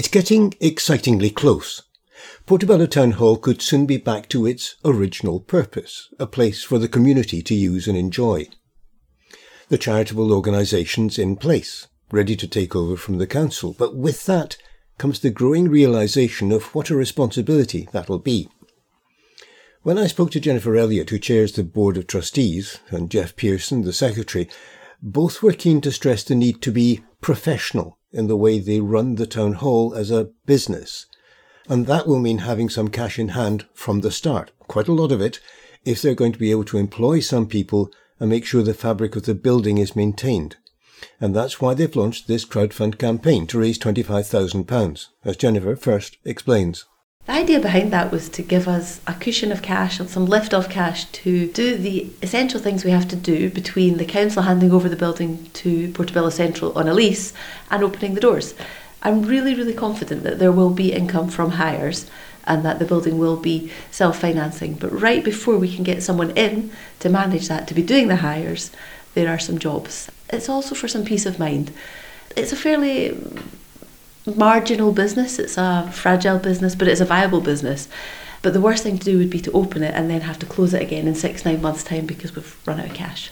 It's getting excitingly close. Portobello Town Hall could soon be back to its original purpose, a place for the community to use and enjoy. The charitable organisations in place, ready to take over from the council, but with that comes the growing realisation of what a responsibility that'll be. When I spoke to Jennifer Elliott, who chairs the Board of Trustees, and Jeff Pearson, the Secretary, both were keen to stress the need to be professional in the way they run the town hall as a business. And that will mean having some cash in hand from the start, quite a lot of it, if they're going to be able to employ some people and make sure the fabric of the building is maintained. And that's why they've launched this crowdfund campaign to raise £25,000, as Jennifer first explains. The idea behind that was to give us a cushion of cash and some lift off cash to do the essential things we have to do between the council handing over the building to Portobello Central on a lease and opening the doors. I'm really, really confident that there will be income from hires and that the building will be self financing. But right before we can get someone in to manage that, to be doing the hires, there are some jobs. It's also for some peace of mind. It's a fairly marginal business, it's a fragile business, but it's a viable business. But the worst thing to do would be to open it and then have to close it again in six, nine months' time because we've run out of cash.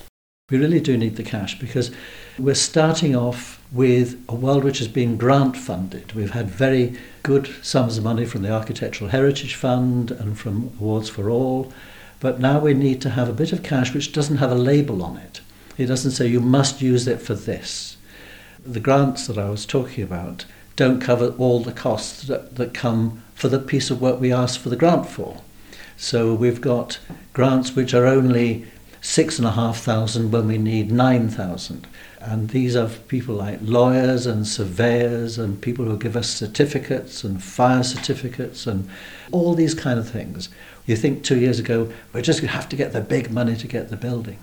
We really do need the cash because we're starting off with a world which has been grant funded. We've had very good sums of money from the Architectural Heritage Fund and from Awards for All, but now we need to have a bit of cash which doesn't have a label on it. It doesn't say you must use it for this. The grants that I was talking about don't cover all the costs that, that come for the piece of work we ask for the grant for. So we've got grants which are only six and a half thousand when we need nine thousand. And these are people like lawyers and surveyors and people who give us certificates and fire certificates and all these kind of things. You think two years ago, we're just going to have to get the big money to get the building.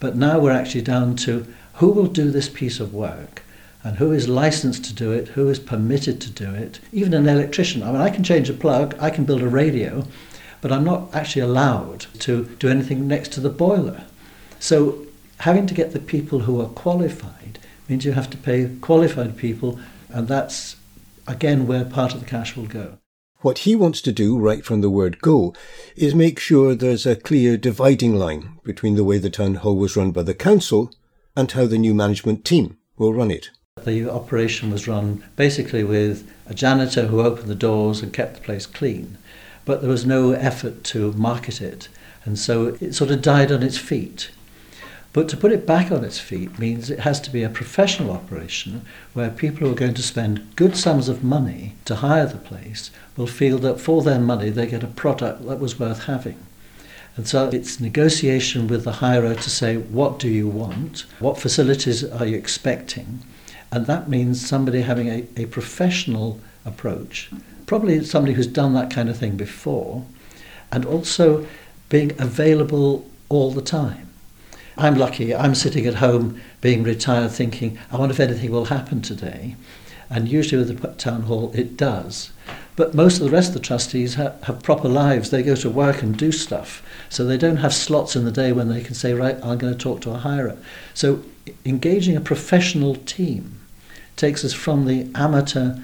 But now we're actually down to who will do this piece of work? And who is licensed to do it, who is permitted to do it. Even an electrician. I mean, I can change a plug, I can build a radio, but I'm not actually allowed to do anything next to the boiler. So having to get the people who are qualified means you have to pay qualified people, and that's again where part of the cash will go. What he wants to do, right from the word go, is make sure there's a clear dividing line between the way the town hall was run by the council and how the new management team will run it. The operation was run basically with a janitor who opened the doors and kept the place clean, but there was no effort to market it, and so it sort of died on its feet. But to put it back on its feet means it has to be a professional operation where people who are going to spend good sums of money to hire the place will feel that for their money they get a product that was worth having. And so it's negotiation with the hirer to say, what do you want? What facilities are you expecting? And that means somebody having a, a professional approach, probably somebody who's done that kind of thing before, and also being available all the time. I'm lucky, I'm sitting at home being retired thinking, I wonder if anything will happen today. And usually with the town hall, it does. But most of the rest of the trustees ha- have proper lives. They go to work and do stuff. So they don't have slots in the day when they can say, right, I'm going to talk to a hirer. So engaging a professional team takes us from the amateur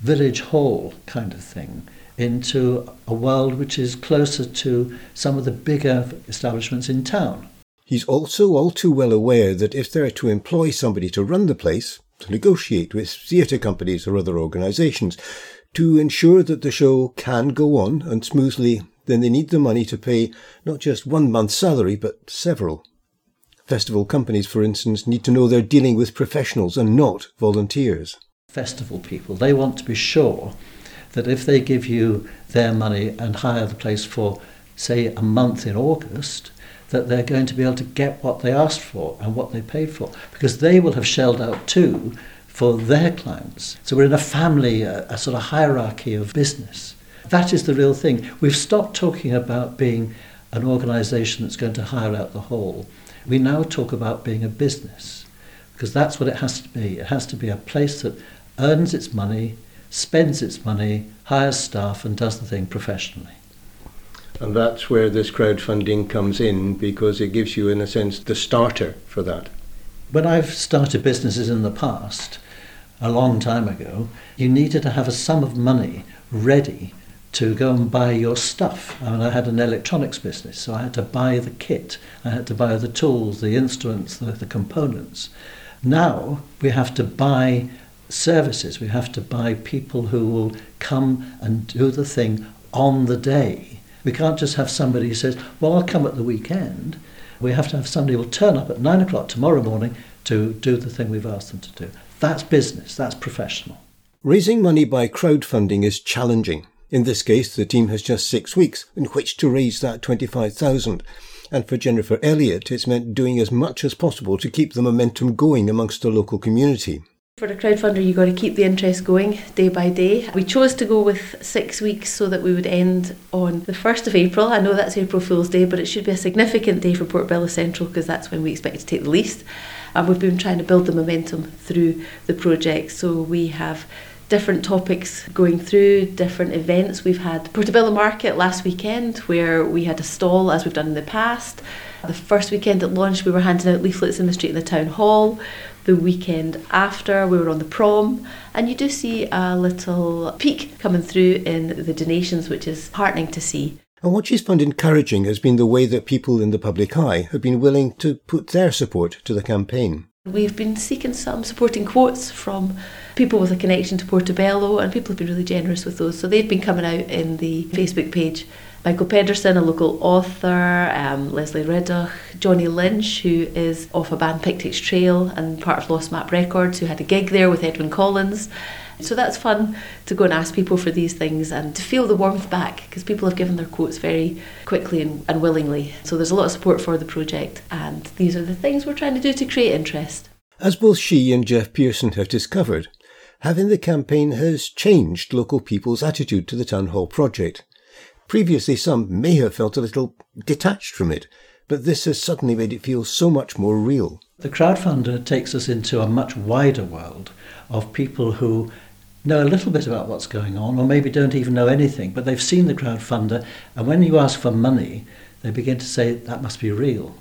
village hall kind of thing into a world which is closer to some of the bigger establishments in town. He's also all too well aware that if they're to employ somebody to run the place, to negotiate with theatre companies or other organisations, to ensure that the show can go on and smoothly, then they need the money to pay not just one month's salary, but several. Festival companies, for instance, need to know they're dealing with professionals and not volunteers. Festival people, they want to be sure that if they give you their money and hire the place for, say, a month in August, that they're going to be able to get what they asked for and what they paid for, because they will have shelled out too for their clients. So we're in a family, a, a sort of hierarchy of business. That is the real thing. We've stopped talking about being an organisation that's going to hire out the hall we now talk about being a business because that's what it has to be. It has to be a place that earns its money, spends its money, hires staff, and does the thing professionally. And that's where this crowdfunding comes in because it gives you, in a sense, the starter for that. When I've started businesses in the past, a long time ago, you needed to have a sum of money ready to go and buy your stuff. I mean, I had an electronics business, so I had to buy the kit, I had to buy the tools, the instruments, the, the components. Now we have to buy services, we have to buy people who will come and do the thing on the day. We can't just have somebody who says, Well, I'll come at the weekend. We have to have somebody who will turn up at nine o'clock tomorrow morning to do the thing we've asked them to do. That's business, that's professional. Raising money by crowdfunding is challenging. In this case, the team has just six weeks in which to raise that 25,000. And for Jennifer Elliott, it's meant doing as much as possible to keep the momentum going amongst the local community. For a crowdfunder, you've got to keep the interest going day by day. We chose to go with six weeks so that we would end on the 1st of April. I know that's April Fool's Day, but it should be a significant day for Portobello Central because that's when we expect to take the least. And we've been trying to build the momentum through the project. So we have different topics going through, different events. We've had Portobello Market last weekend where we had a stall as we've done in the past. The first weekend at launch, we were handing out leaflets in the street in the town hall. The weekend after, we were on the prom, and you do see a little peak coming through in the donations, which is heartening to see. And what she's found encouraging has been the way that people in the public eye have been willing to put their support to the campaign. We've been seeking some supporting quotes from people with a connection to Portobello, and people have been really generous with those. So they've been coming out in the Facebook page. Michael Pedersen, a local author, um, Lesley Riddoch, Johnny Lynch, who is off a band Pictish Trail and part of Lost Map Records, who had a gig there with Edwyn Collins. So that's fun to go and ask people for these things and to feel the warmth back because people have given their quotes very quickly and, and willingly. So there's a lot of support for the project, and these are the things we're trying to do to create interest. As both she and Jeff Pearson have discovered, having the campaign has changed local people's attitude to the Town Hall project. Previously, some may have felt a little detached from it, but this has suddenly made it feel so much more real. The crowdfunder takes us into a much wider world of people who know a little bit about what's going on, or maybe don't even know anything, but they've seen the crowdfunder, and when you ask for money, they begin to say that must be real.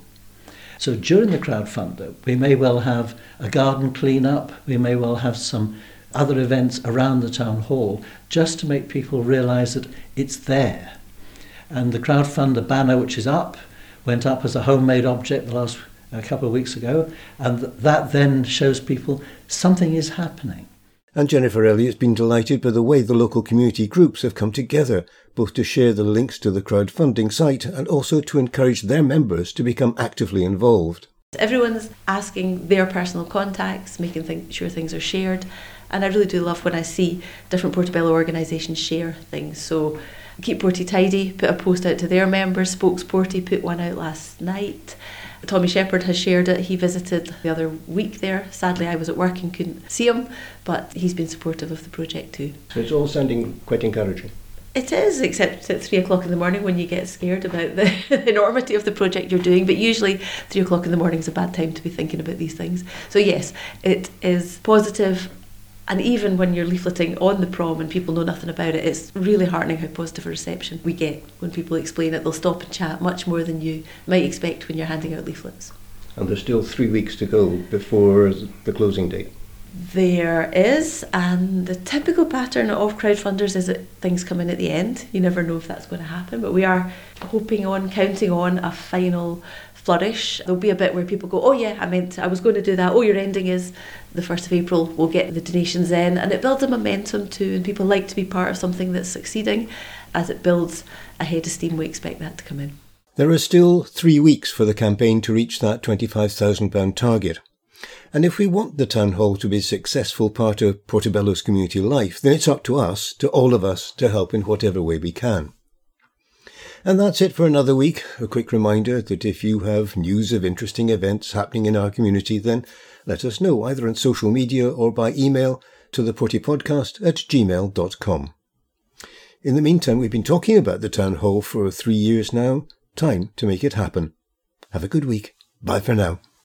So during the crowdfunder, we may well have a garden clean-up, we may well have some other events around the town hall, just to make people realise that it's there. And the crowdfunder banner, which is up, went up as a homemade object the last a couple of weeks ago, and that then shows people something is happening. And Jennifer Elliott's been delighted by the way the local community groups have come together, both to share the links to the crowdfunding site and also to encourage their members to become actively involved. Everyone's asking their personal contacts, making th- sure things are shared, and I really do love when I see different Portobello organisations share things. So Keep Porty Tidy put a post out to their members, Spokes Porty put one out last night. Tommy Sheppard has shared it. He visited the other week there. Sadly, I was at work and couldn't see him, but he's been supportive of the project too. So it's all sounding quite encouraging. It is, except at three o'clock in the morning when you get scared about the, enormity of the project you're doing. But usually, three o'clock in the morning is a bad time to be thinking about these things. So, yes, it is positive and even when you're leafleting on the prom and people know nothing about it, it's really heartening how positive a reception we get when people explain it. They'll stop and chat much more than you might expect when you're handing out leaflets. And there's still three weeks to go before the closing date. There is, and the typical pattern of crowdfunders is that things come in at the end. You never know if that's going to happen, but we are hoping on, counting on a final flourish. There'll be a bit where people go, oh yeah, I meant I was going to do that. Oh, your ending is the 1st of April. We'll get the donations in. And it builds a momentum too, and people like to be part of something that's succeeding. As it builds a head of steam, we expect that to come in. There are still three weeks for the campaign to reach that £25,000 target. And if we want the town hall to be a successful part of Portobello's community life, then it's up to us, to all of us, to help in whatever way we can. And that's it for another week. A quick reminder that if you have news of interesting events happening in our community, then let us know either on social media or by email to the Podcast at gmail.com. In the meantime, we've been talking about the town hall for three years now. Time to make it happen. Have a good week. Bye for now.